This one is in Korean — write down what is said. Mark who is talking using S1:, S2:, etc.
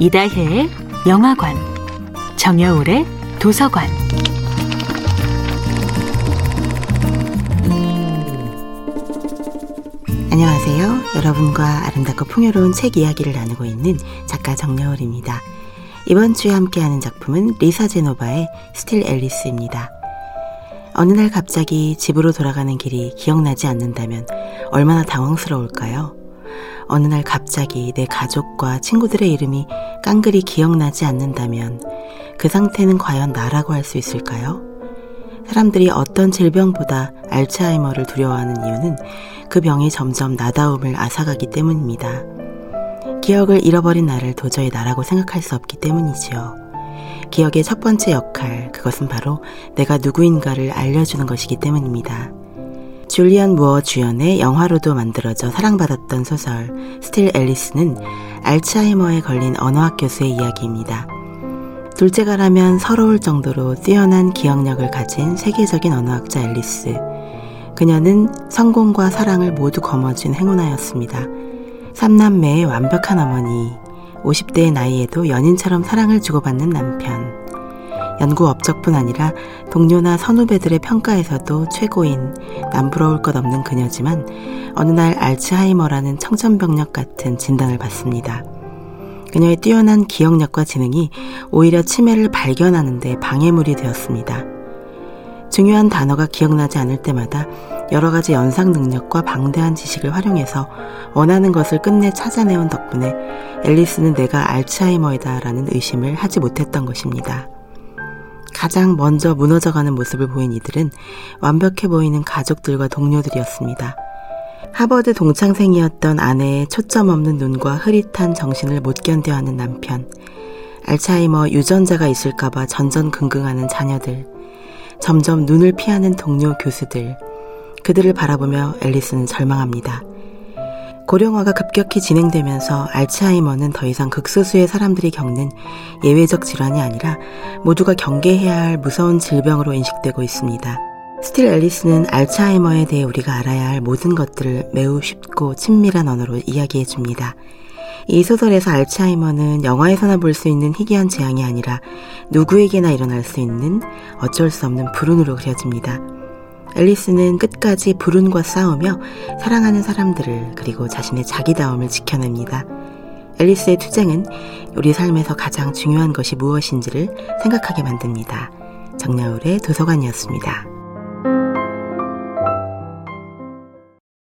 S1: 이다혜의 영화관, 정여울의 도서관.
S2: 안녕하세요. 여러분과 아름답고 풍요로운 책 이야기를 나누고 있는 작가 정여울입니다. 이번 주에 함께하는 작품은 리사 제노바의 Still Alice입니다. 어느 날 갑자기 집으로 돌아가는 길이 기억나지 않는다면 얼마나 당황스러울까요? 어느 날 갑자기 내 가족과 친구들의 이름이 깡그리 기억나지 않는다면 그 상태는 과연 나라고 할 수 있을까요? 사람들이 어떤 질병보다 알츠하이머를 두려워하는 이유는 그 병이 점점 나다움을 앗아가기 때문입니다. 기억을 잃어버린 나를 도저히 나라고 생각할 수 없기 때문이지요. 기억의 첫 번째 역할, 그것은 바로 내가 누구인가를 알려주는 것이기 때문입니다. 줄리안 무어 주연의 영화로도 만들어져 사랑받았던 소설 스틸 앨리스는 알츠하이머에 걸린 언어학 교수의 이야기입니다. 둘째가라면 서러울 정도로 뛰어난 기억력을 가진 세계적인 언어학자 앨리스. 그녀는 성공과 사랑을 모두 거머쥔 행운아였습니다. 삼남매의 완벽한 어머니, 50대의 나이에도 연인처럼 사랑을 주고받는 남편, 연구 업적뿐 아니라 동료나 선후배들의 평가에서도 최고인 남부러울 것 없는 그녀지만 어느 날 알츠하이머라는 청천벽력 같은 진단을 받습니다. 그녀의 뛰어난 기억력과 지능이 오히려 치매를 발견하는데 방해물이 되었습니다. 중요한 단어가 기억나지 않을 때마다 여러 가지 연상 능력과 방대한 지식을 활용해서 원하는 것을 끝내 찾아내온 덕분에 앨리스는 내가 알츠하이머이다라는 의심을 하지 못했던 것입니다. 가장 먼저 무너져가는 모습을 보인 이들은 완벽해 보이는 가족들과 동료들이었습니다. 하버드 동창생이었던 아내의 초점 없는 눈과 흐릿한 정신을 못 견뎌하는 남편, 알츠하이머 유전자가 있을까봐 전전긍긍하는 자녀들, 점점 눈을 피하는 동료 교수들, 그들을 바라보며 앨리스는 절망합니다. 고령화가 급격히 진행되면서 알츠하이머는 더 이상 극소수의 사람들이 겪는 예외적 질환이 아니라 모두가 경계해야 할 무서운 질병으로 인식되고 있습니다. 스틸 앨리스는 알츠하이머에 대해 우리가 알아야 할 모든 것들을 매우 쉽고 친밀한 언어로 이야기해 줍니다. 이 소설에서 알츠하이머는 영화에서나 볼 수 있는 희귀한 재앙이 아니라 누구에게나 일어날 수 있는 어쩔 수 없는 불운으로 그려집니다. 앨리스는 끝까지 불운과 싸우며 사랑하는 사람들을 그리고 자신의 자기다움을 지켜냅니다. 앨리스의 투쟁은 우리 삶에서 가장 중요한 것이 무엇인지를 생각하게 만듭니다. 정야울의 도서관이었습니다.